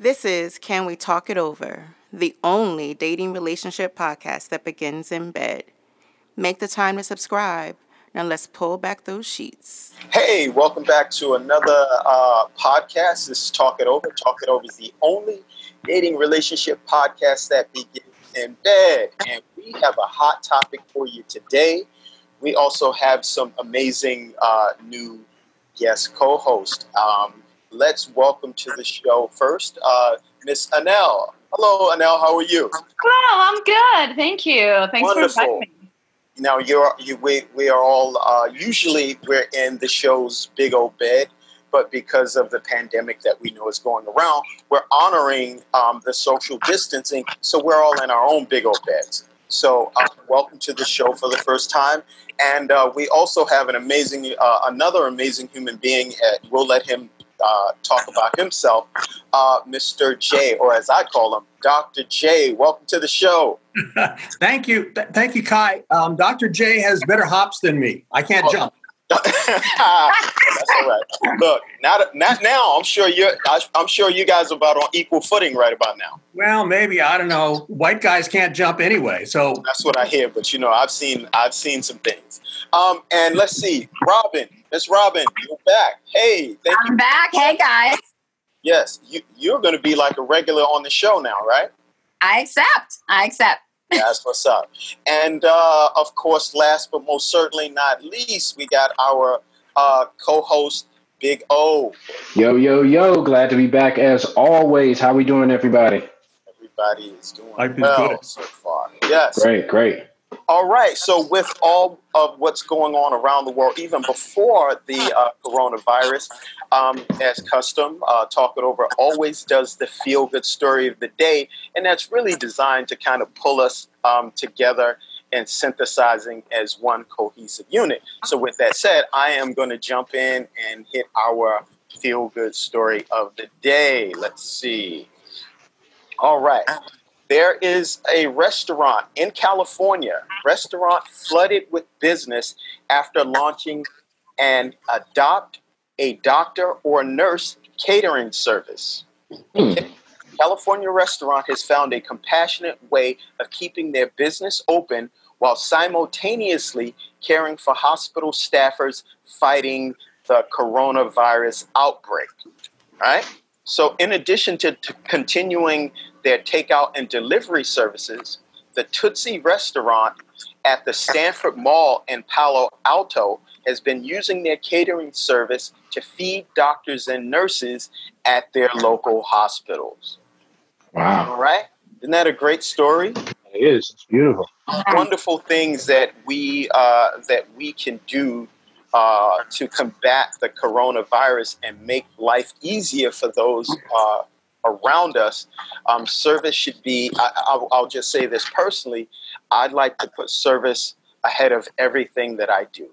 This is Can We Talk It Over, the only dating relationship podcast that begins in bed. Make the time to subscribe. Now let's pull back those sheets. Hey, welcome back to another uh, podcast. This is Talk It Over. Talk It Over is the only dating relationship podcast that begins in bed. And we have a hot topic for you today. We also have some amazing uh, new guest co host. Um, let's welcome to the show first, uh, Miss Anel. Hello, Anel. How are you? Hello, I'm good. Thank you. Thanks Wonderful. for inviting me. Now you're you we we are all uh, usually we're in the show's big old bed, but because of the pandemic that we know is going around, we're honoring um, the social distancing, so we're all in our own big old beds. So uh, welcome to the show for the first time, and uh, we also have an amazing uh, another amazing human being. Uh, we'll let him uh, talk about himself, uh, Mr. J, or as I call him, Dr. J. Welcome to the show. thank you, Th- thank you, Kai. Um, Dr. J has better hops than me. I can't Oh. jump. That's all right. Look, not not now. I'm sure you're. I, I'm sure you guys are about on equal footing right about now. Well, maybe I don't know. White guys can't jump anyway, so That's what I hear. But you know, I've seen I've seen some things. Um, and let's see, Robin, Miss Robin, you're back. Hey, thank you. I'm back. Hey guys. Yes, you you're going to be like a regular on the show now, right? I accept. I accept. That's what's up. And uh, of course, last but most certainly not least, we got our uh, co-host Big O. Yo, yo, yo. Glad to be back as always. How we doing, everybody? Everybody is doing Life is well good. so far. Yes. Great, great. All right. So, with all of what's going on around the world, even before the uh, coronavirus, um, as custom, uh, Talk It Over always does the feel good story of the day. And that's really designed to kind of pull us um, together and synthesizing as one cohesive unit. So, with that said, I am going to jump in and hit our feel good story of the day. Let's see. All right. There is a restaurant in California, restaurant flooded with business after launching an adopt a doctor or nurse catering service. Hmm. California restaurant has found a compassionate way of keeping their business open while simultaneously caring for hospital staffers fighting the coronavirus outbreak. Right? So, in addition to, to continuing their takeout and delivery services, the Tootsie restaurant at the Stanford Mall in Palo Alto has been using their catering service to feed doctors and nurses at their local hospitals. Wow. All right? Isn't that a great story? It is. It's beautiful. Wonderful things that we uh, that we can do uh, to combat the coronavirus and make life easier for those uh, around us. Um, service should be. I, I'll, I'll just say this personally. I'd like to put service ahead of everything that I do.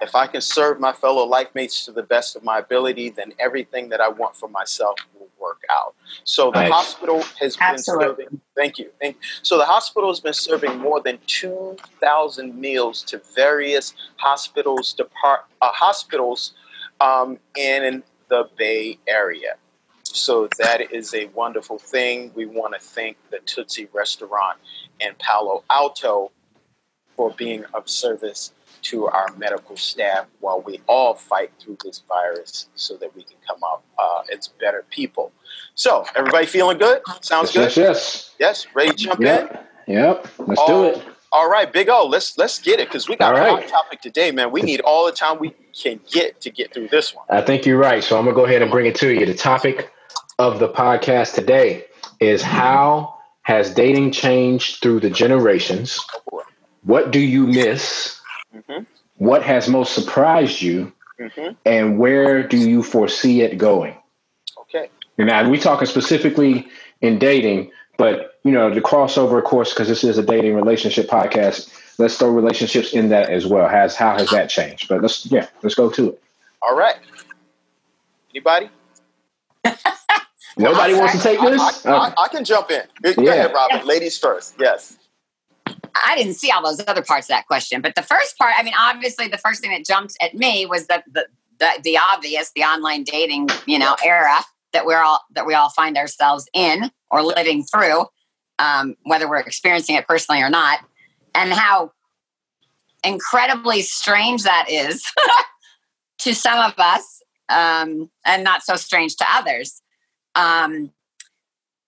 If I can serve my fellow life mates to the best of my ability, then everything that I want for myself will work out. So the Nice. hospital has been serving. Thank you. Thank So the hospital has been serving more than two thousand meals to various hospitals, depart uh, hospitals um, in the Bay Area. So that is a wonderful thing. We want to thank the Tootsie Restaurant in Palo Alto for being of service to our medical staff while we all fight through this virus so that we can come out uh, as better people. So, everybody feeling good? Sounds Yes, good? yes, Yes, ready to jump in? Yep. Yep. Let's do Oh, it. All right, Big O, let's let's get it because we got All a right. hot topic today, man. We need all the time we can get to get through this one. I think you're right. So I'm going to go ahead and bring it to you. The topic of the podcast today is how has dating changed through the generations? What do you miss? Mhm. What has most surprised you? hmm And where do you foresee it going? Okay. Now, we talking specifically in dating, but you know, the crossover, of course, because this is a dating relationship podcast. Let's throw relationships in that as well. Has how has that changed? But let's yeah, let's go to it. All right. Anybody? Nobody wants to take I, this. I, I, I can jump in. Go Yeah. ahead, Robin. Ladies first. Yes. I didn't see all those other parts of that question, but the first part, I mean, obviously, the first thing that jumped at me was the the the, the obvious, the online dating, you know, era. that we're all that we all find ourselves in or living through, um, whether we're experiencing it personally or not, and how incredibly strange that is to some of us, um, and not so strange to others. Um,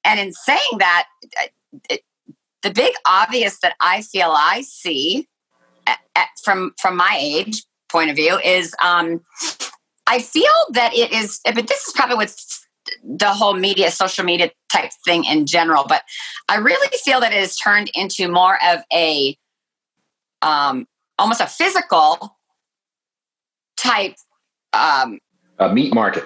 and in saying that, it, the big obvious that I feel I see at, at, from from my age point of view is um, I feel that it is, but this is probably with the whole media, social media type thing in general. But I really feel that it has turned into more of a um, almost a physical type um, a meat market.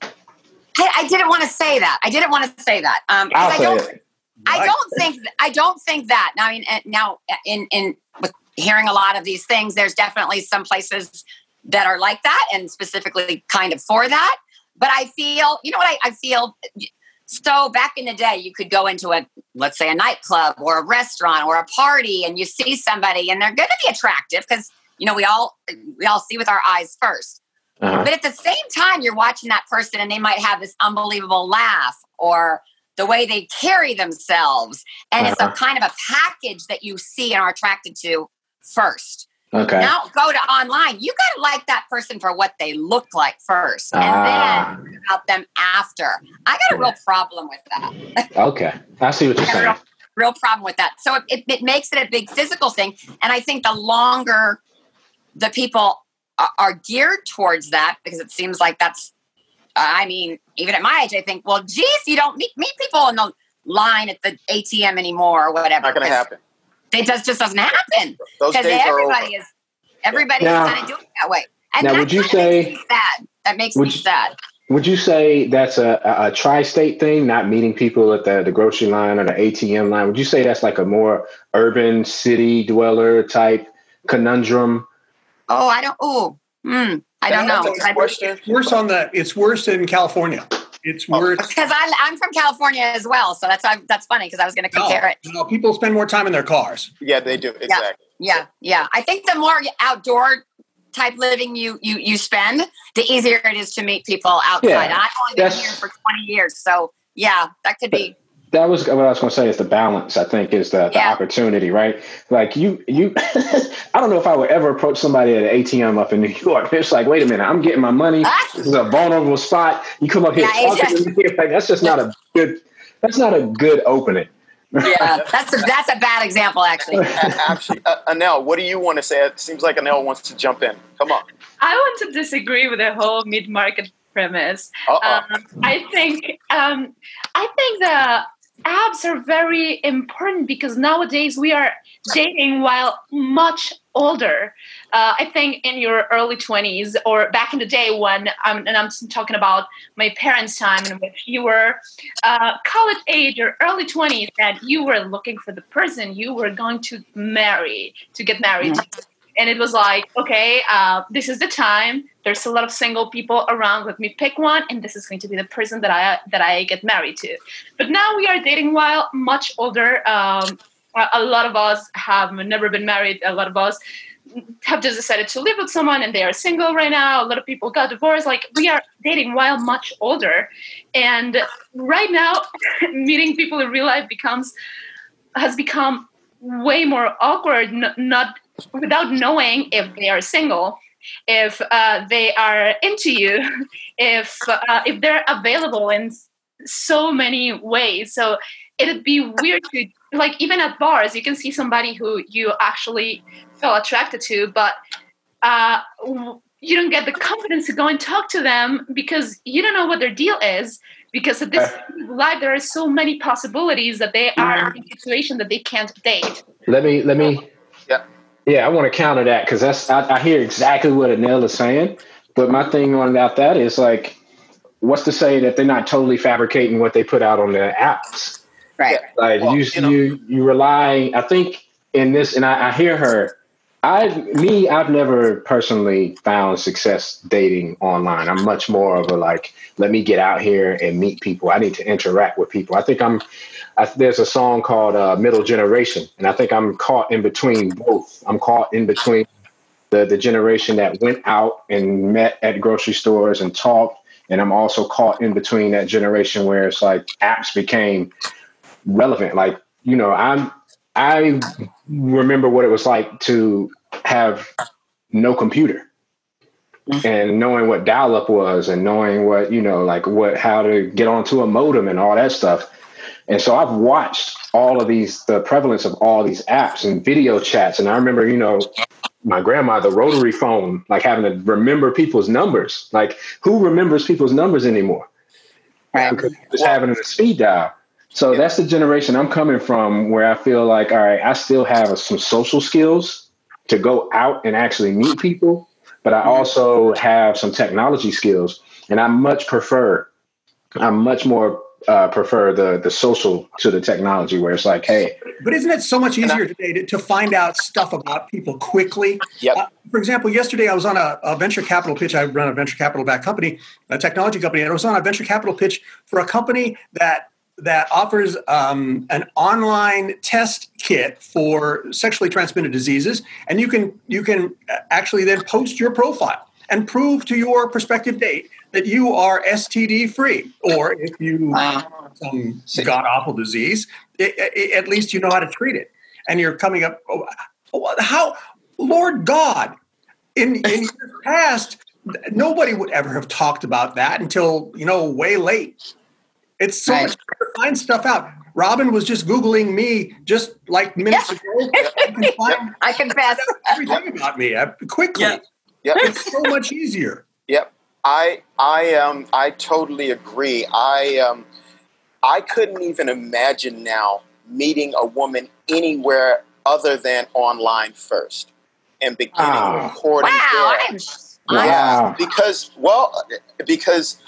I, I, didn't want to say that. I didn't want to say that. Um, I'll I say don't. it. I don't think. I don't think that. Now, I mean, uh, now in in with hearing a lot of these things, there's definitely some places that are like that, and specifically kind of for that. But I feel, you know what I, I feel. So back in the day, you could go into a, let's say, a nightclub or a restaurant or a party, and you see somebody, and they're going to be attractive because you know we all we all see with our eyes 1st Uh-huh. But at the same time, you're watching that person, and they might have this unbelievable laugh or the way they carry themselves, and it's a Uh-huh. kind of a package that you see and are attracted to first. Okay. Now go to online. You got to like that person for what they look like first, and Ah. then about them after. I got a real problem with that. Okay. I see what you're I got a saying. real, real problem with that. So it, it, it makes it a big physical thing, and I think the longer the people are, are geared towards that, because it seems like that's. I mean, even at my age, I think, well, geez, you don't meet meet people in the line at the ATM anymore or whatever. Not going to 'cause happen. It just just doesn't happen Those because days are over. everybody is everybody Now- is kind of doing it that way. And now, would you say- me sad? That makes would me you- sad. Would you say that's a, a, a tri-state thing, not meeting people at the, the grocery line or the ATM line? Would you say that's like a more urban city dweller type conundrum? Oh, I don't. Oh, mm, I don't know. Next question. Worse on the. It's worse in California. It's Oh. worse. Because I, I'm from California as well, so that's why- that's funny because I was going to compare No, it. no, people spend more time in their cars. Yeah, they do. Exactly. Yeah, yeah. I think the more outdoor type living you you you spend, the easier it is to meet people outside. Yeah, I've only been here for 20 years, so yeah, that could be. That was what I was going to say. Is the balance? I think is the, the opportunity, right? Like you, you. I don't know if I would ever approach somebody at an ATM up in New York. It's like, wait a minute, I'm getting my money. Ah! This is a vulnerable spot. You come up here Yeah, talking to me. Like, that's just not a good. That's not a good opening. Yeah, that's a that's a bad example actually. A- Actually, uh, Anel, what do you want to say? It seems like Anel wants to jump in. Come on. I want to disagree with the whole mid-market premise. Uh-oh. Um, I think um, I think the apps are very important because nowadays we are dating while much older. Uh, I think in your early twenties or back in the day when um, and I'm talking about my parents' time in which you were uh, college age or early twenties, and you were looking for the person you were going to marry to get married. to. And it was like, okay, uh, this is the time. There's a lot of single people around. Let me pick one, and this is going to be the person that I that I get married to. But now we are dating while much older. Um, a lot of us have never been married. A lot of us have just decided to live with someone, and they are single right now. A lot of people got divorced. Like we are dating while much older, and right now, meeting people in real life becomes has become way more awkward. n- Not without knowing if they are single if uh, they are into you if uh, if they're available in so many ways. So it'd be weird to like even at bars you can see somebody who you actually feel attracted to but uh, you don't get the confidence to go and talk to them because you don't know what their deal is because at this life there are so many possibilities that they are in a situation that they can't date. Let me let me. Yeah. Yeah, I want to counter that because that's I, I hear exactly what Anel is saying, but my thing on about that is like, what's to say that they're not totally fabricating what they put out on their apps? Right. Like Well, you, you know- you, you rely. I think in this, and I, I hear her. I, me, I've never personally found success dating online. I'm much more of a like, let me get out here and meet people. I need to interact with people. I think I'm. I, there's a song called uh, "Middle Generation," and I think I'm caught in between both. I'm caught in between the the generation that went out and met at grocery stores and talked and I'm also caught in between that generation where it's like apps became relevant. Like you know, I'm I remember what it was like to have no computer and knowing what dial up was and knowing what you know like what how to get onto a modem and all that stuff and so i've watched all of these the prevalence of all these apps and video chats. And i remember you know my grandma the rotary phone like having to remember people's numbers. Like who remembers people's numbers anymore? Right. because just having a speed dial. So that's the generation i'm coming from where i feel like all right i still have some social skills to go out and actually meet people but I mm-hmm. also have some technology skills, and I much prefer, I'm much more uh, prefer the the social to the technology, where it's like, hey, But isn't it so much easier today to, to find out stuff about people quickly? Yep. Uh, for example, yesterday I was on a, a venture capital pitch. I run a venture capital backed company, a technology company, and I was on a venture capital pitch for a company that that offers um, an online test kit for sexually transmitted diseases, and you can you can actually then post your profile and prove to your prospective date that you are STD free, or if you Wow. some god awful disease, i i at least you know how to treat it. And you're coming up. oh, oh, How, Lord God, in in years past, nobody would ever have talked about that until you know way late. It's so Right. much harder to find stuff out. Robin was just googling me just like minutes ago. You can find I confess. everything about me uh, quickly. Yeah. Yep. It's so much easier. Yep. I I um I totally agree. I um I couldn't even imagine now meeting a woman anywhere other than online first and beginning Ah. recording Wow. there. I'm, Wow. because well because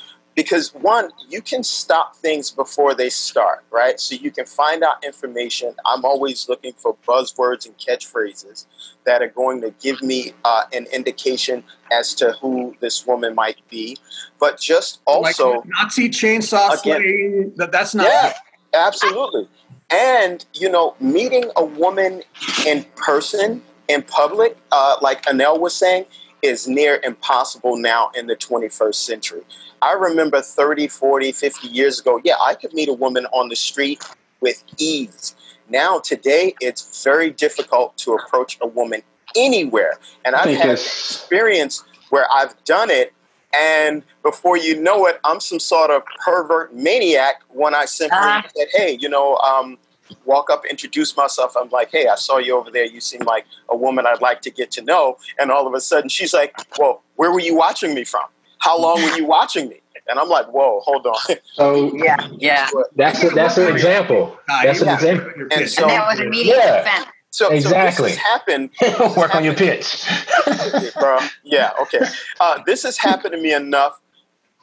because one you can stop things before they start right so you can find out information i'm always looking for buzzwords and catchphrases that are going to give me uh, an indication as to who this woman might be but just also like Nazi chainsaw Again. That, that's not. yeah absolutely and you know meeting a woman in person in public uh, like anel was saying is near impossible now in the 21st century i remember 30 40 50 years ago yeah i could meet a woman on the street with ease now today it's very difficult to approach a woman anywhere and I i've had it's experience where I've done it, and before you know it, I'm some sort of pervert maniac when I simply Ah. said, "Hey, you know." Um, Walk up, introduce myself. I'm like, hey, I saw you over there. You seem like a woman I'd like to get to know. And all of a sudden, she's like, well, where were you watching me from? How long were you watching me? And I'm like, whoa, hold on. so yeah. Yeah. that's a, that's an example. That's an want example. to put your And so- And that was immediate Yeah. defense. So, Exactly. so this has happened, Work on your pitch. bro. Yeah, okay. Uh, this has happened to me enough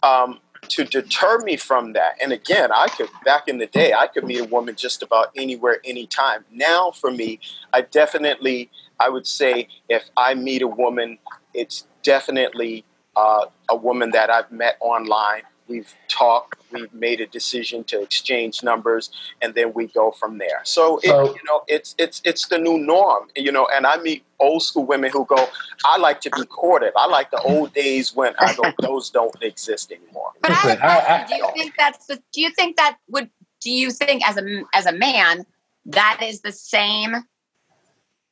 um, to deter me from that. And again, I could back in the day, I could meet a woman just about anywhere, anytime. Now, for me, I definitely, I would say, if I meet a woman, it's definitely uh, a woman that I've met online. We've talked, we've made a decision to exchange numbers, and then we go from there. So, it, you know, it's it's it's the new norm. You know, and I meet old school women who go, "I like to be courted. I like the old days when I go, those don't exist anymore." But I, have a Listen, I- I- do you think that's the, do you think that would do you think as a as a man that is the same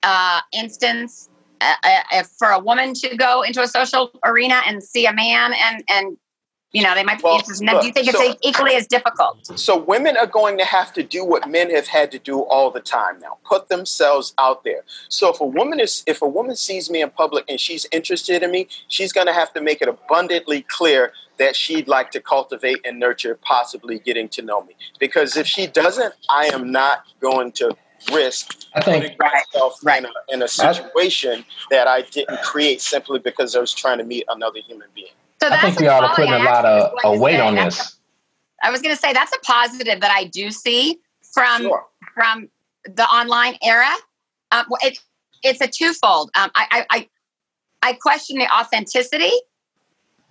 uh, instance uh, uh, for a woman to go into a social arena and see a man and and you know they might be Well, interested in them. Do you think it's equally as difficult? So women are going to have to do what men have had to do all the time now. Put themselves out there. So if a woman is if a woman sees me in public and she's interested in me, she's going to have to make it abundantly clear that she'd like to cultivate and nurture possibly getting to know me. Because if she doesn't, I am not going to risk I think putting myself Right. in, a, in a situation that I didn't create simply because I was trying to meet another human being. So I think we ought to put a lot of a weight say. on this. a- I was going to say that's a positive that I do see from Sure. from the online era. Um, it, it's a twofold. Um, I, I, I, I question the authenticity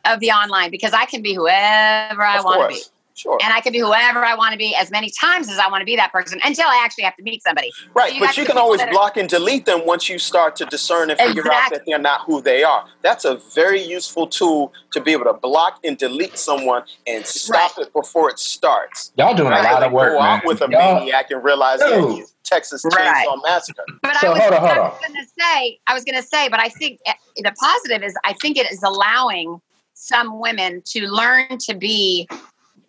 of the online because I can be whoever I want to be. Course. Sure. And I can be whoever I want to be as many times as I want to be that person until I actually have to meet somebody. Right, So you but you can always that are- block and delete them once you start to discern and figure out that they're not who they are. That's a very useful tool to be able to block and delete someone and stop it before it starts. Y'all doing a lot than of work, go man. out with a Y'all- maniac and realize that Dude. he's Texas Right. Chainsaw Massacre. But So I was, hold on, hold on. was going to say, I was going to say, but I think eh, the positive is I think it is allowing some women to learn to be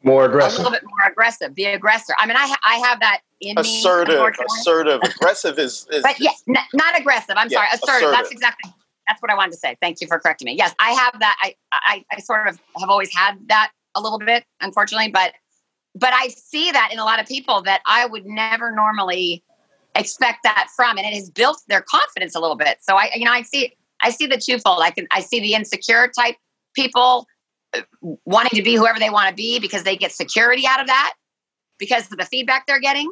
More aggressive. a little bit more aggressive, the aggressor. I mean, I ha- I have that in me. Assertive, unfortunately. assertive, aggressive is, is But yeah, n- not aggressive. I'm Yeah, sorry, assertive. assertive. That's exactly that's what I wanted to say. Thank you for correcting me. Yes, I have that. I, I I sort of have always had that a little bit, unfortunately, but but I see that in a lot of people that I would never normally expect that from, and it has built their confidence a little bit. So I, you know, I see I see the twofold. I can I see the insecure type people wanting to be whoever they want to be because they get security out of that because of the feedback they're getting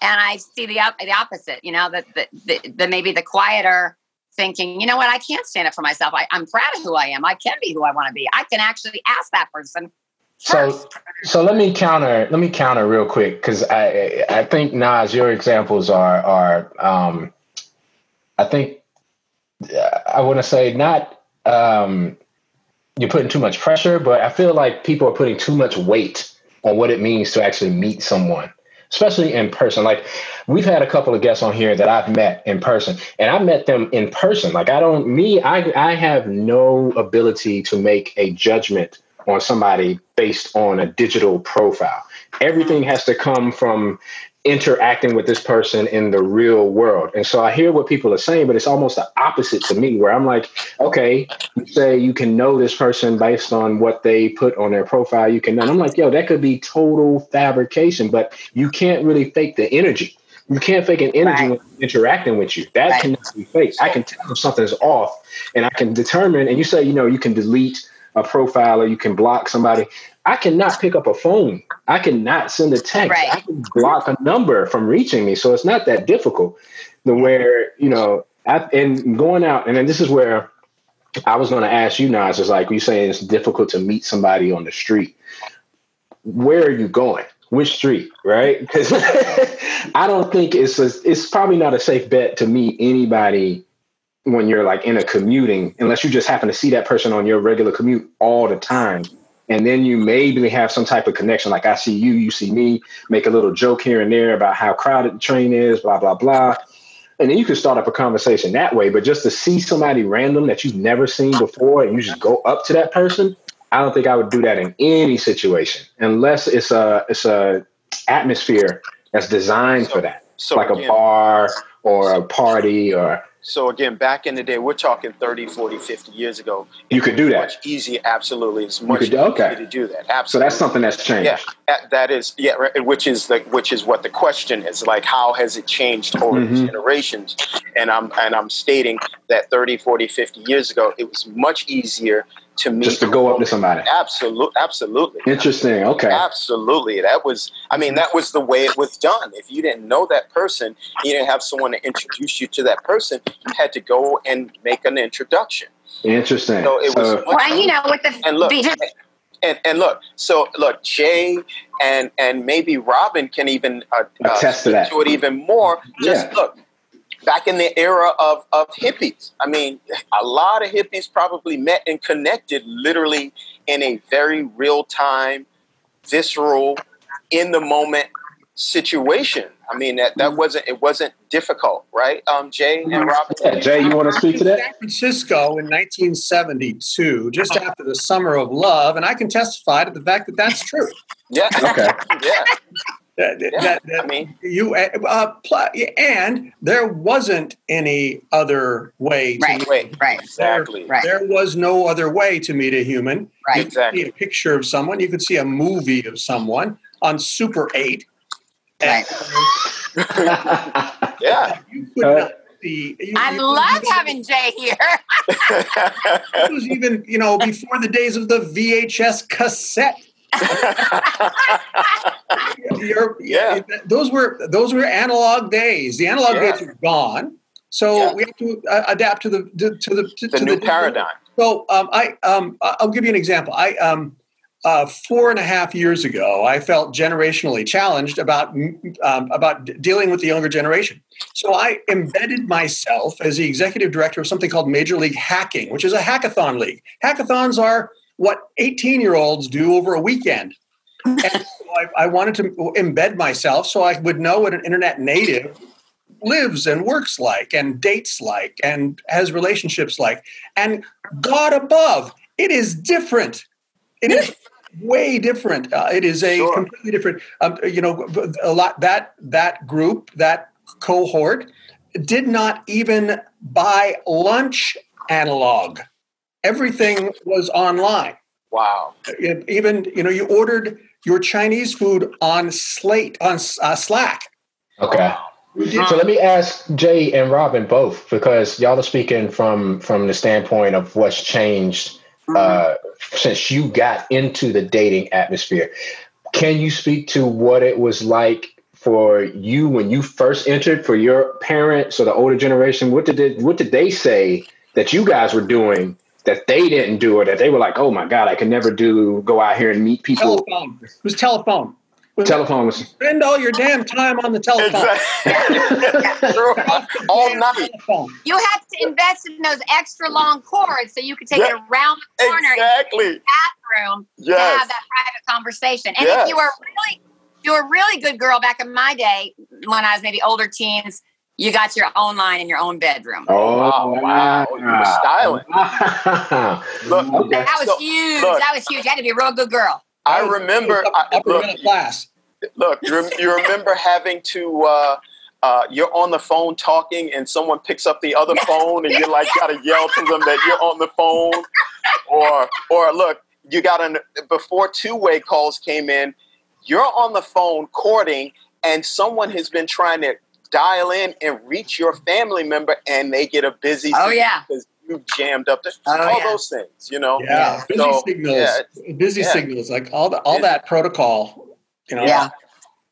and I see the the opposite. You know, that the, the, the maybe the quieter thinking, you know what, I can't stand up for myself. I, I'm proud of who I am. I can be who I want to be. I can actually ask that person So, so let me counter. Let me counter real quick because I I think Nas, your examples are are um, I think I want to say not um, you're putting too much pressure, but I feel like people are putting too much weight on what it means to actually meet someone, especially in person. Like we've had a couple of guests on here that I've met in person, and I met them in person. Like I don't me, I I have no ability to make a judgment on somebody based on a digital profile. Everything has to come from interacting with this person in the real world. And so I hear what people are saying, but it's almost the opposite to me, where I'm like, okay, you say you can know this person based on what they put on their profile. You can know. And I'm like, yo, that could be total fabrication, but you can't really fake the energy. You can't fake an energy Right. when interacting with you. That Right. cannot be fake. I can tell if something's off and I can determine, and you say, you know, you can delete a profile or you can block somebody. I cannot pick up a phone. I cannot send a text. Right. I can block a number from reaching me. So it's not that difficult. The where, you know, I, and going out, and then this is where I was going to ask you, Nas, is like you saying it's difficult to meet somebody on the street. Where are you going? Which street, right? Because I don't think it's a, it's probably not a safe bet to meet anybody when you're like in a commuting, unless you just happen to see that person on your regular commute all the time. And then you maybe have some type of connection. Like I see you, you see me, make a little joke here and there about how crowded the train is, blah, blah, blah. And then you can start up a conversation that way. But just to see somebody random that you've never seen before and you just go up to that person, I don't think I would do that in any situation unless it's a it's a atmosphere that's designed for that. So like a bar or a party or So again, back in the day, we're talking 30, 40, 50 years ago. You could do that. Much easier, absolutely. It's much could do- easier okay. to do that. so that's something that's changed. Yeah, that- that is yeah, right, which is like which is what the question is like how has it changed over Mhm. generations? And I'm and I'm stating that 30, 40, 50 years ago it was much easier to meet Just to go up to somebody. Absolutely, absolutely. Interesting. Okay. Absolutely. That was, I mean, that was the way it was done. If you didn't know that person, you didn't have someone to introduce you to that person, you had to go and make an introduction. Interesting. So it was So- Well, you know, with the and look, because- and, and look, so look, Jay and and maybe Robin can even uh, uh, Attest to that. to it even more. Just Yeah. look, back in the era of of hippies, I mean, a lot of hippies probably met and connected literally in a very real time, visceral, in the moment situation. I mean, that that mm-hmm. wasn't it wasn't difficult, right? Um, Jay and mm-hmm. Robin. yeah, Jay, you want to speak to that? San Francisco in 1972, just uh-huh. after the Summer of Love, and I can testify to the fact that that's true. Yeah. Okay. Yeah. That, Yeah. that- that I mean, you uh, pl- and there wasn't any other way. To Right. meet wait. right, Exactly. right, There was no other way to meet a human. right. You could Exactly. see a picture of someone. You could see a movie of someone on Super 8. And Yeah. you could Uh, not see. You, I you- love having Jay here. It was even, you know, before the days of the VHS cassette. Yeah. those were those were analog days. The analog Yeah. days are gone. So Yeah. we have to uh, adapt to the to, to the to, the to new digital- paradigm. So um, I um, I'll give you an example. I um, uh, four and a half years ago, I felt generationally challenged about um, about dealing with the younger generation. So I embedded myself as the executive director of something called Major League Hacking, which is a hackathon league. Hackathons are what 18 year olds do over a weekend. And so I, I wanted to embed myself so I would know what an internet native lives and works like and dates like and has relationships like. And God above, it is different. It is way different. Uh, it is a Sure. completely different. Um, you know, a lot that that group that cohort did not even buy lunch analog. Everything was online. Wow. Even you know, you ordered your Chinese food on Slate on uh, Slack. Okay. So let me ask Jay and Robin both because y'all are speaking from from the standpoint of what's changed uh, since you got into the dating atmosphere. Can you speak to what it was like for you when you first entered? For your parents or the older generation, what did they, what did they say that you guys were doing that they didn't do, or that they were like, "Oh my God, I can never do go out here and meet people." telephone. It was telephone. It was- Telephone was Spend all your damn time on the telephone. Exactly. All night. telephone. You had to invest in those extra long cords so you could take it around the corner Exactly. in the bathroom to have that private conversation. And Yes. if you were really, you were a really good girl back in my day, when I was maybe older teens, you got your own line in your own bedroom. Oh Wow, wow. You were styling. Look, Okay. That was So, huge. look. that was huge. You had to be a real good girl. I remember. I, upper look, middle class. look. You, you remember having to. Uh, uh, you're on the phone talking, and someone picks up the other phone, and you're like, gotta yell to them that you're on the phone, or or look, you got an before two way calls came in. You're on the phone courting, and someone has been trying to dial in and reach your family member, and they get a busy. Oh, signal yeah. because you jammed up the, Oh, all yeah. those things. You know. Yeah, busy So, signals. yeah, busy yeah. signals, like all the all that protocol. You know. Yeah.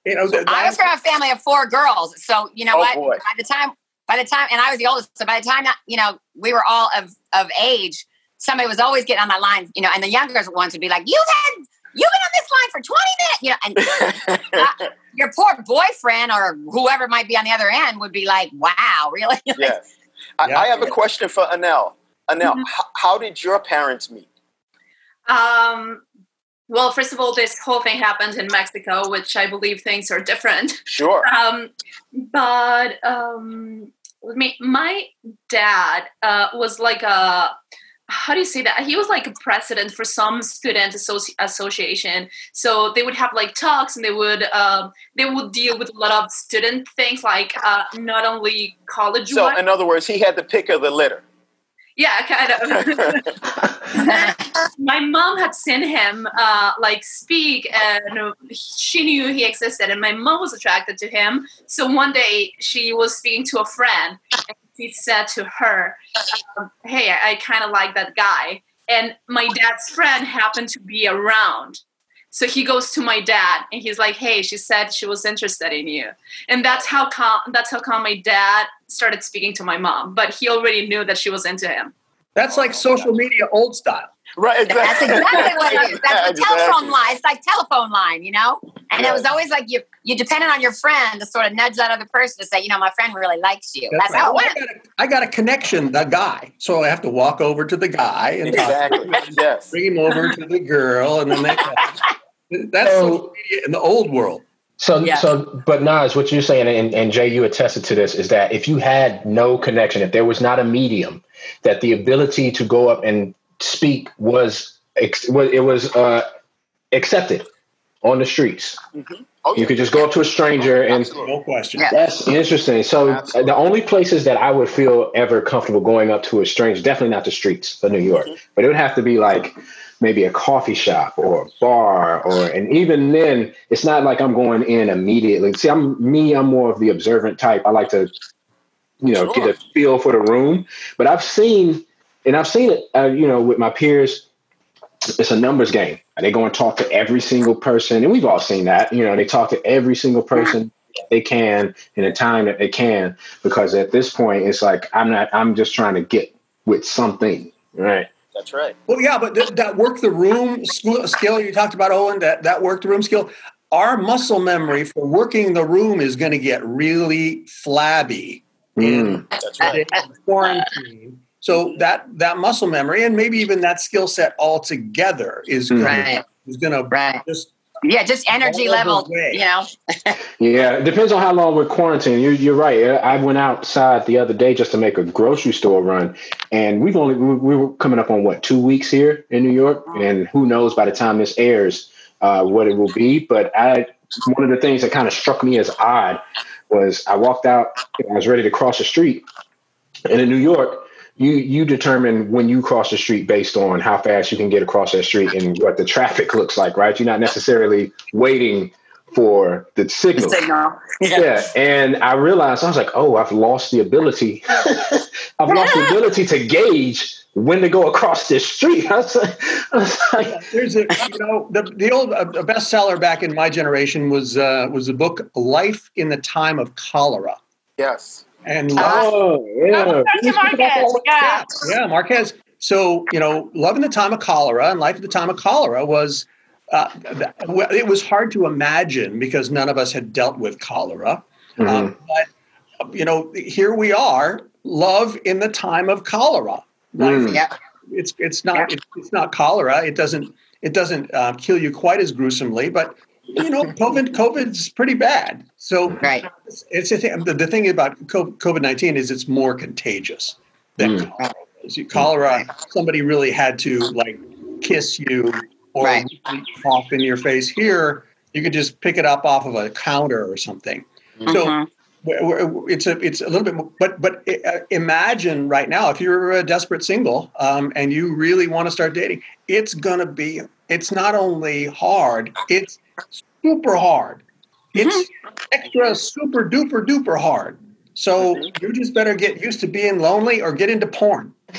You know, the- I was from a family of four girls, so you know Oh, what? boy. By the time, by the time, and I was the oldest, so by the time you know we were all of of age, somebody was always getting on my line, you know, and the younger ones would be like, "You've had, you've been on this line for twenty minutes," you know, and your poor boyfriend or whoever might be on the other end would be like, "Wow, really?" yes. I, Yeah. I have a question for Anel. Anel, Mhm. h- how did your parents meet? Um, well, first of all, this whole thing happened in Mexico, which I believe things are different. Sure. Um, but um, me, my dad uh, was like a how do you say that? He was like a president for some student associ- association. So they would have like talks, and they would um, they would deal with a lot of student things, like uh, not only college. So, in other words, he had the pick of the litter. Yeah, kind of. my mom had seen him uh, like speak and she knew he existed and my mom was attracted to him. So one day she was speaking to a friend and she said to her um, hey i, I kind of like that guy. And my dad's friend happened to be around. So he goes to my dad and he's like hey she said she was interested in you. And that's how come that's how come my dad started speaking to my mom but he already knew that she was into him that's like social media old style. right. That's Exactly. exactly what it is. That's the Exactly. telephone line. It's like telephone line, you know. And Yeah. it was always like you you depended on your friend to sort of nudge that other person to say, you know, my friend really likes you. That's, right. how it Well, went. I, got a, I got a connection, the guy. So I have to walk over to the guy and talk, Exactly. Yes. bring him over to the girl, and then they. That's So- social media in the old world. So, Yeah. so, but Nas, what you're saying, and, and Jay, you attested to this, is that if you had no connection, if there was not a medium, that the ability to go up and speak was, it was uh, accepted on the streets. Oh, You could just go up to a stranger and No question. Yeah. that's interesting. So uh, Absolutely. the only places that I would feel ever comfortable going up to a stranger, definitely not the streets of New York, but it would have to be like maybe a coffee shop or a bar or and even then it's not like I'm going in immediately. See, I'm me, I'm more of the observant type. I like to, you know, Sure. get a feel for the room. But I've seen and I've seen it, uh, you know, with my peers. It's a numbers game. They go and talk to every single person, and we've all seen that. You know, they talk to every single person they can in the time that they can, because at this point, it's like I'm not. I'm just trying to get with something, right? That's right. Well, yeah, but th- that work the room skill, skill you talked about, Owen, that, that work the room skill, our muscle memory for working the room is going to get really flabby in Mm. That's right. quarantine. So that that muscle memory and maybe even that skill set altogether is gonna, Right. is going to Right. just Yeah, just energy level, you know. Yeah, it depends on how long we're quarantined. You're, you're right. I went outside the other day just to make a grocery store run, and we've only we we were coming up on what two weeks here in New York, and who knows by the time this airs uh, what it will be. But I one of the things that kind of struck me as odd was I walked out, and I was ready to cross the street, and in New York. You you determine when you cross the street based on how fast you can get across that street and what the traffic looks like, right? You're not necessarily waiting for the signal. Signal. Yeah, and I realized I was like, oh, I've lost the ability. I've lost the ability to gauge when to go across this street. I was like, I was like there's a you know the the old a a bestseller back in my generation was uh, was the book Life in the Time of Cholera Yes. And oh yeah, Garcia Marquez, yeah. yeah, Marquez. So you know, Love in the Time of Cholera and Life in the Time of Cholera was. Uh, it was hard to imagine because none of us had dealt with cholera. Mhm. Um, but you know, here we are, love in the time of cholera. Mm. Yep. It's it's not it's, it's not cholera. It doesn't it doesn't uh, kill you quite as gruesomely, but you know, COVID COVID's pretty bad. So Right. it's, it's a thing, the, the thing about COVID nineteen is it's more contagious than Mm. cholera. is. Cholera, somebody really had to like kiss you or Right. cough in your face. Here, you could just pick it up off of a counter or something. So Mhm. w- w- it's a it's a little bit more, but but uh, imagine right now if you're a desperate single um, and you really want to start dating it's gonna be it's not only hard it's super hard it's extra super duper duper hard so you just better get used to being lonely or get into porn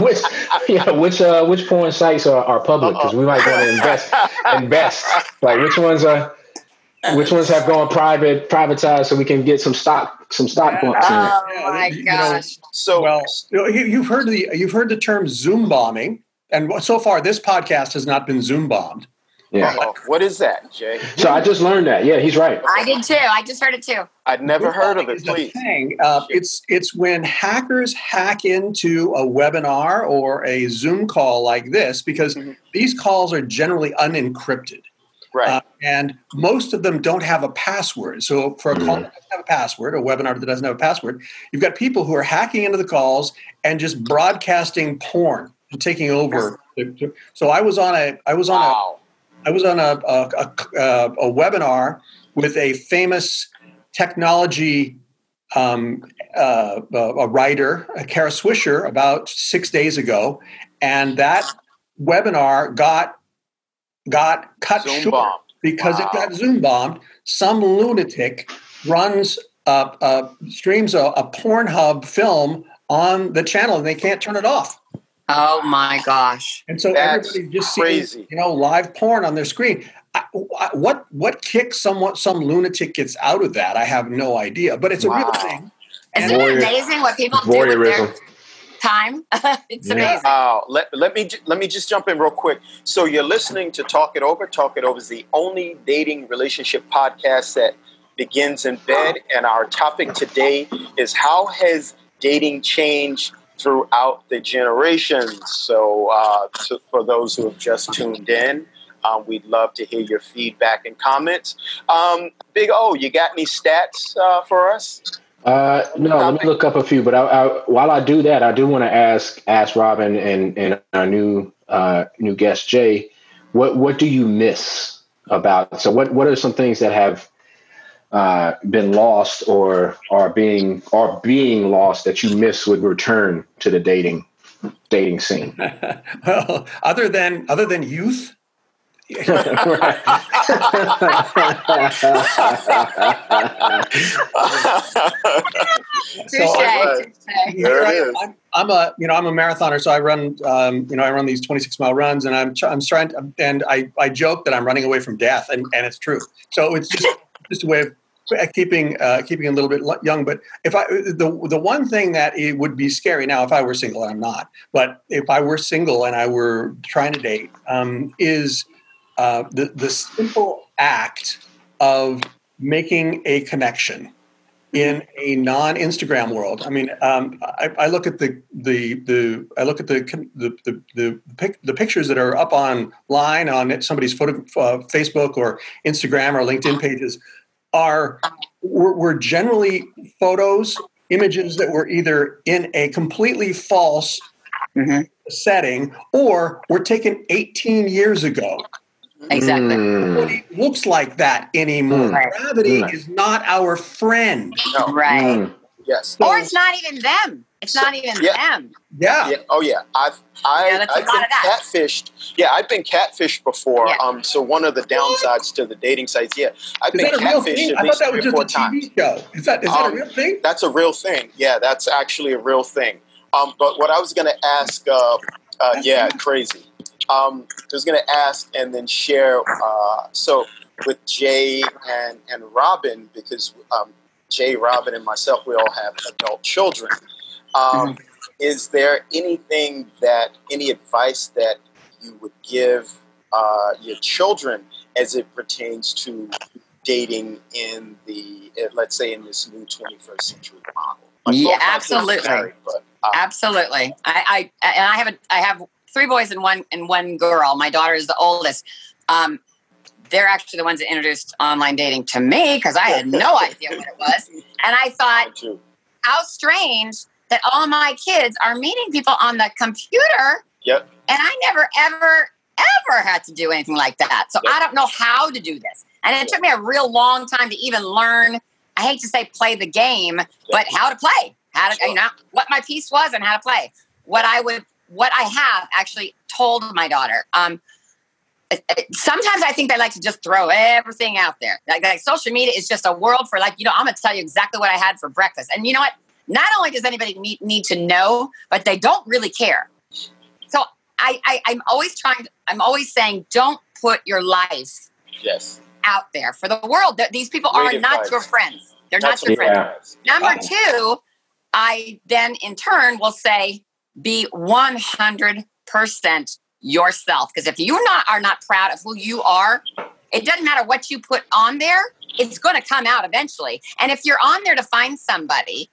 which yeah, which uh, which porn sites are, are public? Because we might want to invest invest. Like which ones are which ones have gone private privatized so we can get some stock some stock bumps in. Oh Yeah, my you know, gosh. So well you- you've heard the you've heard the term zoom bombing and so far this podcast has not been zoom bombed Yeah. uh, what is that, Jay? So I just learned that. Yeah, he's right. I did too. I just heard it too. I'd never heard of it. the Please. thing. Uh, it's it's when hackers hack into a webinar or a Zoom call like this because Mhm. these calls are generally unencrypted. Right. Uh, and most of them don't have a password. So for a call Mhm. that doesn't have a password, a webinar that doesn't have a password, you've got people who are hacking into the calls and just broadcasting porn and taking over. So I was on a I was on a wow. I was on a, a, a, uh, a webinar with a famous technology um, uh, a a writer, uh, Kara Swisher, about six days ago, and that webinar got got cut Zoom short bomb. because Wow. it got Zoom bombed. Some lunatic runs uh, uh, streams a, a Pornhub film on the channel, and they can't turn it off. Oh my gosh. And so That's everybody just crazy. sees, you know, live porn on their screen. I, I- what what kicks someone some lunatic gets out of that? I have no idea, but it's a real thing. Isn't And- it amazing what people do with their time? it's Yeah. amazing. Wow. Let, let me let me just jump in real quick. So you're listening to Talk It Over. Talk It Over is the only dating relationship podcast that begins in bed. And our topic today is how has dating changed throughout the generations. So uh, to, for those who have just tuned in. Um, we'd love to hear your feedback and comments. Um, Big O, you got any stats uh, for us? Uh, no, let me look up a few. But I, I, while I do that, I do want to ask ask Robin and, and our new uh, new guest Jay, what what do you miss about? So what what are some things that have uh, been lost or are being are being lost that you miss would return to the dating dating scene? well, other than other than youth, So I- touche. There it I, is. I'm, I'm a you know I'm a marathoner, so I run um, you know I run these 26 mile runs, and I'm tr- I'm trying to, and I I joke that I'm running away from death, and, and it's true. So it's just just a way of keeping uh, keeping a little bit young. But if I the the one thing that it would be scary now if I were single, and I'm not, but if I were single and I were trying to date, um, is uh, the the simple act of making a connection in a non-Instagram world. I mean, um, I, I, look at the the the I look at the the the, the, pic, the pictures that are up online on somebody's photo, uh, Facebook or Instagram or LinkedIn pages are were, were generally photos, images that were either in a completely false mm-hmm. setting or were taken 18 years ago Exactly. Nobody looks like that anymore. Mm. Gravity mm. is not our friend. No. Right. Mm. Yes. Or it's not even them. It's so, not even yeah. them. Yeah. yeah. Oh yeah. I've I, yeah, I've been catfished. Yeah, I've been catfished before. Yeah. Um. So one of the downsides to the dating sites. Yeah, I've is been catfished. I thought that was just a TV times. show. Is that is that um, a real thing? That's a real thing. Yeah, that's actually a real thing. Um. But what I was going to ask. Uh, uh, yeah, crazy. Um, I was going to ask and then share. Uh, so with Jay and, and Robin, because um, Jay, Robin, and myself, we all have adult children. Um, mm-hmm. Is there anything that, any advice that you would give uh, your children as it pertains to dating in the, eh, let's say, in this new 21st century model? yeah, absolutely. Married, but, uh, absolutely. I, I, and I have a, I have three boys and one and one girl. My daughter is the oldest. Um, they're actually the ones that introduced online dating to me because I had no idea what it was. And I thought, how strange that all my kids are meeting people on the computer. Yep. And I never, ever, ever had to do anything like that. So yep. I don't know how to do this. And it took me a real long time to even learn. I hate to say play the game, yep. but how to play, how to, sure. you know, what my piece was and how to play. What I would what I have actually told my daughter. Um, sometimes I think they like to just throw everything out there. Like, like, social media is just a world for like, you know, I'm going to tell you exactly what I had for breakfast. And you know what? Not only does anybody need, need to know, but they don't really care. So I, I, I'm always trying, to, I'm always saying, don't put your life yes. out there for the world. These people are not your friends. They're That's not your friends. Number two, I then in turn will say, be 100% yourself. Because if you not are not proud of who you are, it doesn't matter what you put on there, it's going to come out eventually. And if you're on there to find somebody,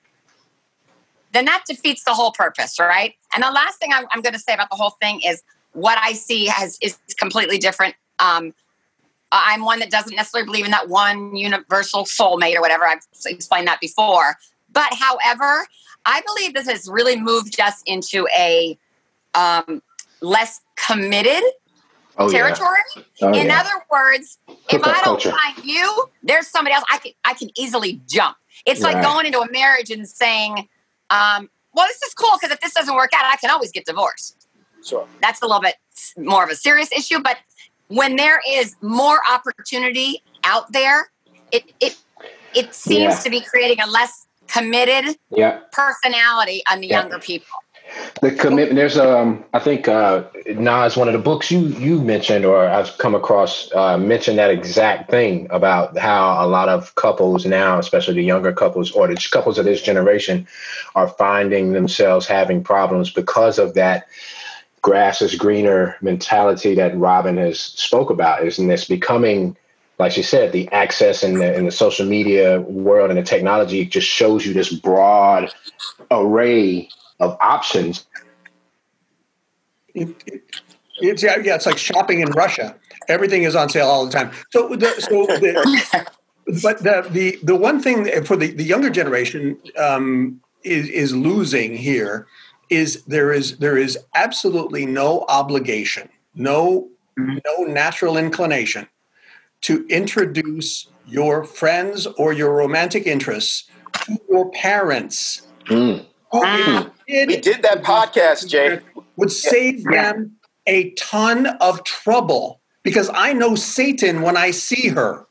then that defeats the whole purpose, right? And the last thing I'm, I'm going to say about the whole thing is what I see has is completely different. Um, I'm one that doesn't necessarily believe in that one universal soulmate or whatever. I've explained that before. But however, I believe this has really moved us into a um, less committed oh, territory. Yeah. Oh, In yeah. other words, if I don't find you, there's somebody else I can I can easily jump. It's right. like going into a marriage and saying, um, "Well, this is cool because if this doesn't work out, I can always get divorced." Sure. That's a little bit more of a serious issue, but when there is more opportunity out there, it it it seems yeah. to be creating a less committed yeah. personality on the yeah. younger people. The commitment. There's um. I think uh, Nas, one of the books you you mentioned, or I've come across, uh, mentioned that exact thing about how a lot of couples now, especially the younger couples or the couples of this generation, are finding themselves having problems because of that grass is greener mentality that Robin has spoke about. Isn't this becoming like she said, the access in the in the social media world and the technology just shows you this broad array of options. It, it, it's yeah, yeah, it's like shopping in Russia. Everything is on sale all the time. So, the, so the, but the, the the one thing for the, the younger generation um, is is losing here is there is there is absolutely no obligation, no mm-hmm. no natural inclination to introduce your friends or your romantic interests to your parents. Mm. Mm. Did we did that podcast, Jay. Would save yeah. them a ton of trouble because I know Satan when I see her.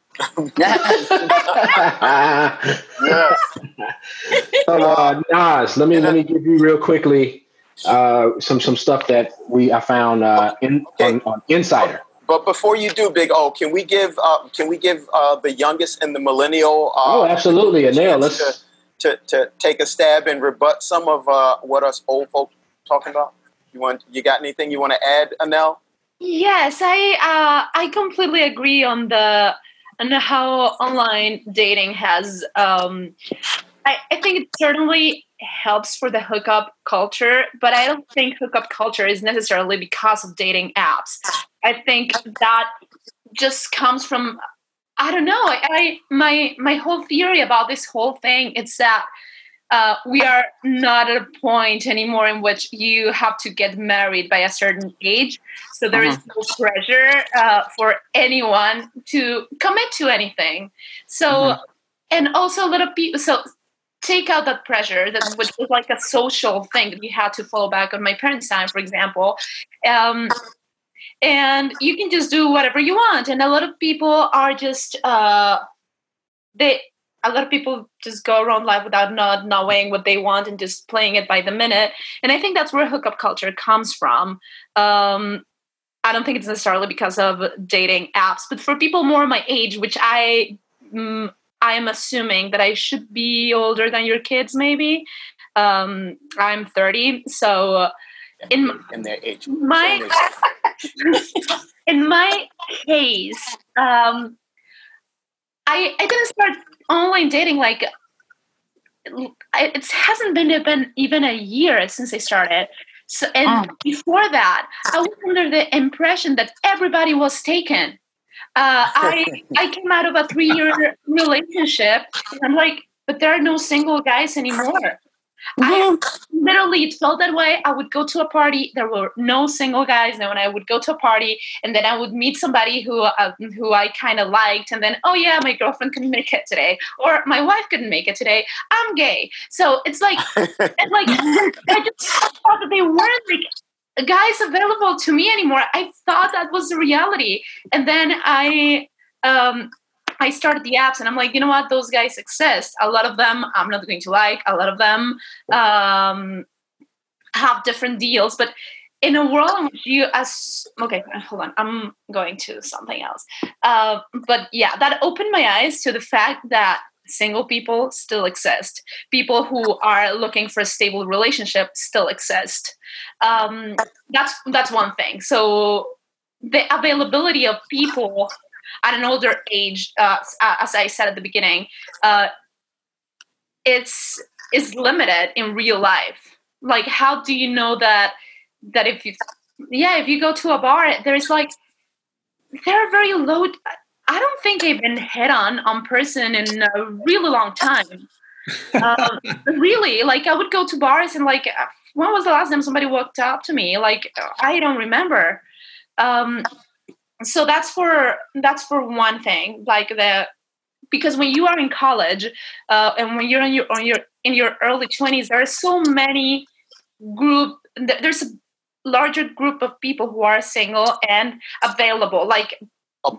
yes. uh, Nas, let me let me give you real quickly uh, some some stuff that we I found uh, in, on, on Insider. But before you do, Big O, can we give uh, can we give uh, the youngest and the millennial? Uh, oh, absolutely, Anel. Let's to, to, to take a stab and rebut some of uh, what us old folk talking about. You want you got anything you want to add, Anel? Yes, I uh, I completely agree on the on how online dating has. Um, I, I think it certainly helps for the hookup culture, but I don't think hookup culture is necessarily because of dating apps. I think that just comes from I don't know. I, my my whole theory about this whole thing is that uh, we are not at a point anymore in which you have to get married by a certain age. So there uh-huh. is no pressure uh, for anyone to commit to anything. So, uh-huh. and also a lot of people, so take out that pressure that which was like a social thing that you had to follow back on my parents' time, for example. Um, and you can just do whatever you want. And a lot of people are just, uh, they, a lot of people just go around life without not knowing what they want and just playing it by the minute. And I think that's where hookup culture comes from. Um, I don't think it's necessarily because of dating apps, but for people more my age, which I mm, I am assuming that I should be older than your kids, maybe. Um, I'm 30, so in, in their age, my in my case, um, I I didn't start online dating like it hasn't been even even a year since I started. So and oh. before that, I was under the impression that everybody was taken. Uh, I I came out of a three year relationship, and I'm like, but there are no single guys anymore. I literally it felt that way. I would go to a party. There were no single guys. And when I would go to a party, and then I would meet somebody who uh, who I kind of liked, and then oh yeah, my girlfriend couldn't make it today, or my wife couldn't make it today. I'm gay, so it's like and like I just thought that they weren't like guys available to me anymore. I thought that was the reality, and then I um I started the apps and I'm like, you know what, those guys exist. A lot of them I'm not going to like. A lot of them um, have different deals, but in a world in which you as okay, hold on, I'm going to something else. Uh, but yeah, that opened my eyes to the fact that single people still exist. People who are looking for a stable relationship still exist. Um, that's that's one thing. So the availability of people at an older age, uh, as I said at the beginning, uh, it's is limited in real life. Like, how do you know that that if you, yeah, if you go to a bar, there's like there are very low. I don't think I've been hit on on person in a really long time. um, really, like I would go to bars and like, when was the last time somebody walked up to me? Like, I don't remember. Um, so that's for that's for one thing like the because when you are in college uh, and when you're in your, on your in your early 20s there are so many group there's a larger group of people who are single and available like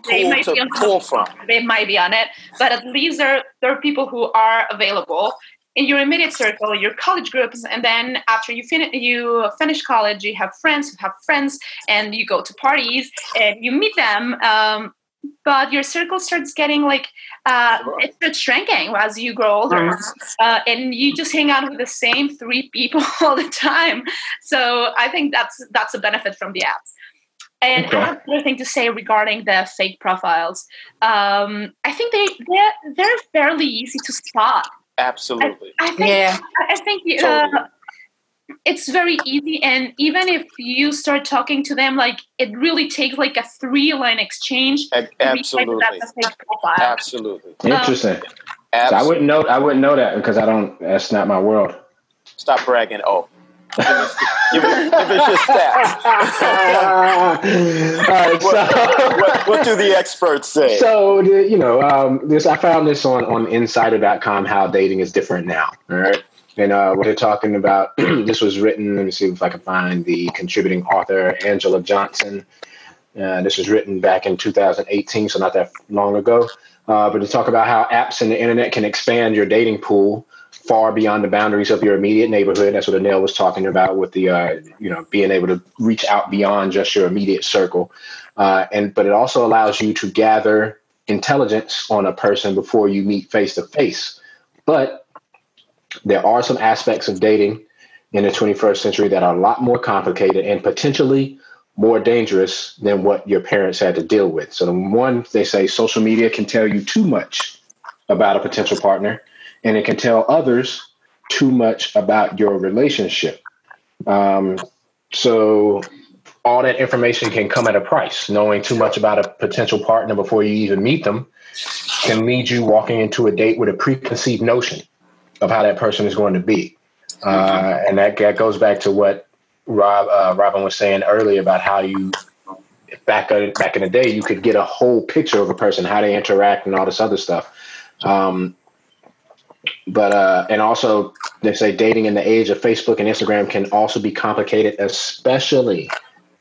they might, be on, they might be on it but at least there, there are people who are available in your immediate circle, your college groups, and then after you finish you finish college, you have friends who have friends, and you go to parties and you meet them. Um, but your circle starts getting like uh, it starts shrinking as you grow older, uh, and you just hang out with the same three people all the time. So I think that's that's a benefit from the apps. And okay. I have another thing to say regarding the fake profiles. Um, I think they they're, they're fairly easy to spot. Absolutely. I, I think, yeah. I think uh, totally. it's very easy. And even if you start talking to them, like it really takes like a three line exchange. A- absolutely. Absolutely. Interesting. Um, absolutely. So I wouldn't know. I wouldn't know that because I don't. That's not my world. Stop bragging. Oh. Give, us, give, us, your stats. All right, so what, what, what, do the experts say? So, you know, um, this I found this on on Insider.com how dating is different now. All right. And uh, what they're talking about, this was written, let me see if I can find the contributing author, Angela Johnson. Uh, this was written back in 2018, so not that long ago. Uh, but to talk about how apps and the internet can expand your dating pool far beyond the boundaries of your immediate neighborhood. That's what Anel was talking about with the, uh, you know, being able to reach out beyond just your immediate circle. uh, and but it also allows you to gather intelligence on a person before you meet face to face. But there are some aspects of dating in the 21st century that are a lot more complicated and potentially more dangerous than what your parents had to deal with. So, the one, they say social media can tell you too much about a potential partner, and it can tell others too much about your relationship. Um, so, all that information can come at a price. Knowing too much about a potential partner before you even meet them can lead you walking into a date with a preconceived notion of how that person is going to be. Uh, and that, that goes back to what Rob uh, Robin was saying earlier about how you back uh, back in the day you could get a whole picture of a person, how they interact, and all this other stuff. Um, but uh, and also they say dating in the age of Facebook and Instagram can also be complicated, especially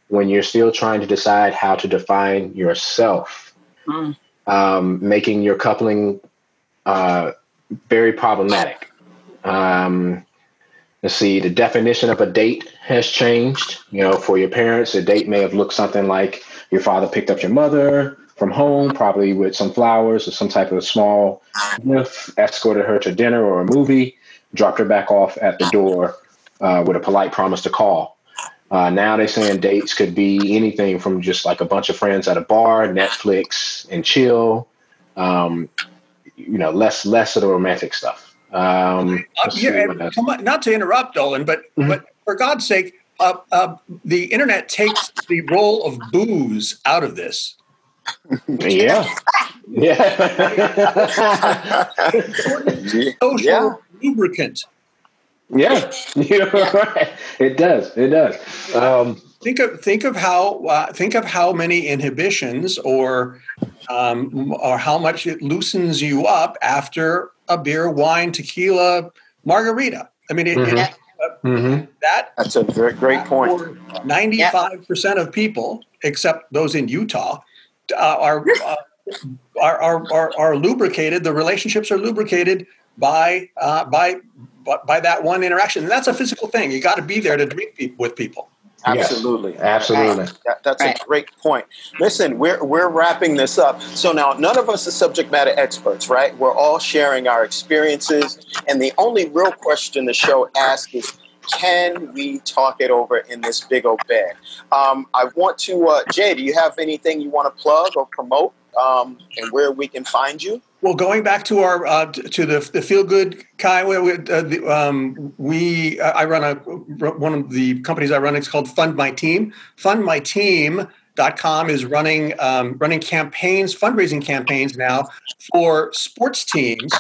when you're still trying to decide how to define yourself, mm. um, making your coupling uh, very problematic. Um, let's see, the definition of a date has changed. You know, for your parents, a date may have looked something like your father picked up your mother from home, probably with some flowers or some type of small gift, escorted her to dinner or a movie, dropped her back off at the door uh, with a polite promise to call. Uh, now they're saying dates could be anything from just like a bunch of friends at a bar, Netflix and chill. Um, you know, less less of the romantic stuff. Um, uh, yeah, on, not to interrupt, Dolan, but mm-hmm. but for God's sake, uh, uh, the internet takes the role of booze out of this. Yeah, yeah. Social yeah. lubricant. Yeah, you're right. It does. It does. Um, think of think of how uh, think of how many inhibitions or um, or how much it loosens you up after a beer, wine, tequila, margarita. I mean, it, mm-hmm. it, uh, mm-hmm. that that's a very great point. Ninety-five percent of people, except those in Utah, uh, are, uh, are, are, are are lubricated. The relationships are lubricated by uh, by by that one interaction. And that's a physical thing. You got to be there to drink with people. Absolutely. Yes, absolutely. That, that's right. a great point. Listen, we're, we're wrapping this up. So now, none of us are subject matter experts, right? We're all sharing our experiences. And the only real question the show asks is can we talk it over in this big old bed? Um, I want to, uh, Jay, do you have anything you want to plug or promote um, and where we can find you? Well, going back to our uh, to the the feel good Kai, we, uh, the, um, we uh, I run a one of the companies I run. It's called Fund My Team. Fund My Team. Com is running um, running campaigns, fundraising campaigns now for sports teams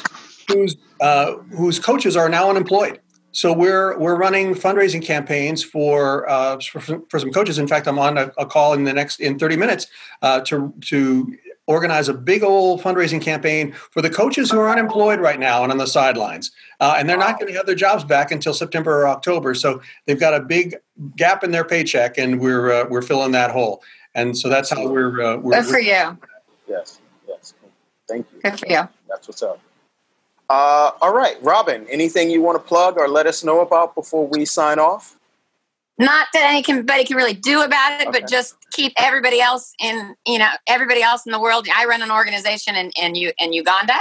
whose uh, whose coaches are now unemployed. So we're we're running fundraising campaigns for uh, for, for, some coaches. In fact, I'm on a, a, call in the next in 30 minutes uh, to to organize a big old fundraising campaign for the coaches who are unemployed right now and on the sidelines. Uh, and they're not going to have their jobs back until September or October. So they've got a big gap in their paycheck, and we're uh, we're filling that hole. And so that's how we're. Uh, we're Good for you. Yes. Yes. Thank you. Good for you. That's what's up. Uh, all right, Robin. Anything you want to plug or let us know about before we sign off? not that anybody can really do about it, okay. but just keep everybody else in, you know, everybody else in the world. I run an organization in, in, in Uganda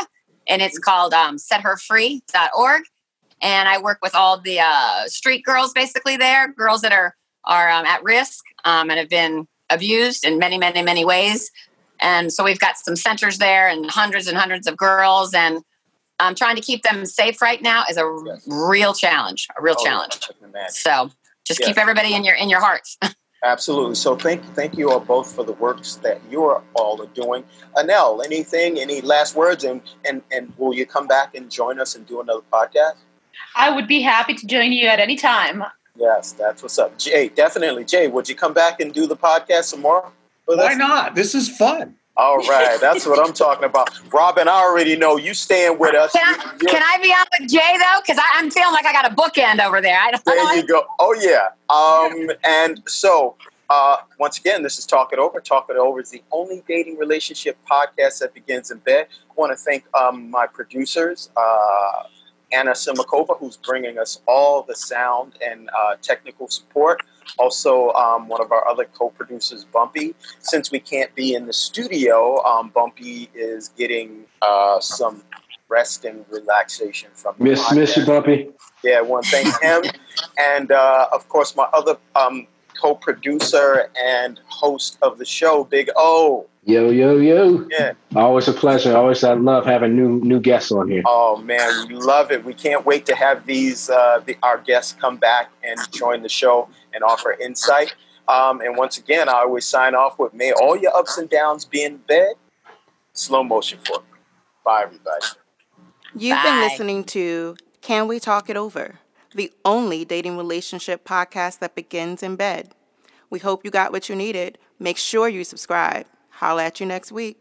and it's called um, setherfree.org. And I work with all the uh, street girls basically there, girls that are, are um, at risk um, and have been abused in many, many, many ways. And so we've got some centers there and hundreds and hundreds of girls. And I'm trying to keep them safe right now is a yes. real challenge, a real oh, challenge. So just keep everybody in your in your hearts. Absolutely. So thank thank you all both for the works that you're all are doing. Anel, anything, any last words, and and and will you come back and join us and do another podcast? I would be happy to join you at any time. Yes, that's what's up. Jay, definitely. Jay, would you come back and do the podcast some more? Why not? This is fun. All right, that's what I'm talking about. Robin, I already know you staying with us. Can I, can I be on with Jay though? Because I'm feeling like I got a bookend over there. I don't, there I don't you go. Oh yeah. Um, and so uh, once again, this is Talk It Over. Talk It Over is the only dating relationship podcast that begins in bed. I want to thank um, my producers, uh, Anna Simakova, who's bringing us all the sound and uh, technical support. Also um, one of our other co-producers, Bumpy. Since we can't be in the studio, um, Bumpy is getting uh, some rest and relaxation from Miss Miss you. Bumpy. Yeah, I want to thank him, and uh, of course my other um, co-producer and host of the show, Big O. Yo yo yo. Yeah. Always a pleasure. Always I love having new new guests on here. Oh man, we love it. We can't wait to have these uh, the, our guests come back and join the show and offer insight. Um, and once again, I always sign off with "May all your ups and downs be in bed." Slow motion for me. Bye, everybody. You've been listening to Can We Talk It Over, the only dating relationship podcast that begins in bed. We hope you got what you needed. Make sure you subscribe. Holla at you next week.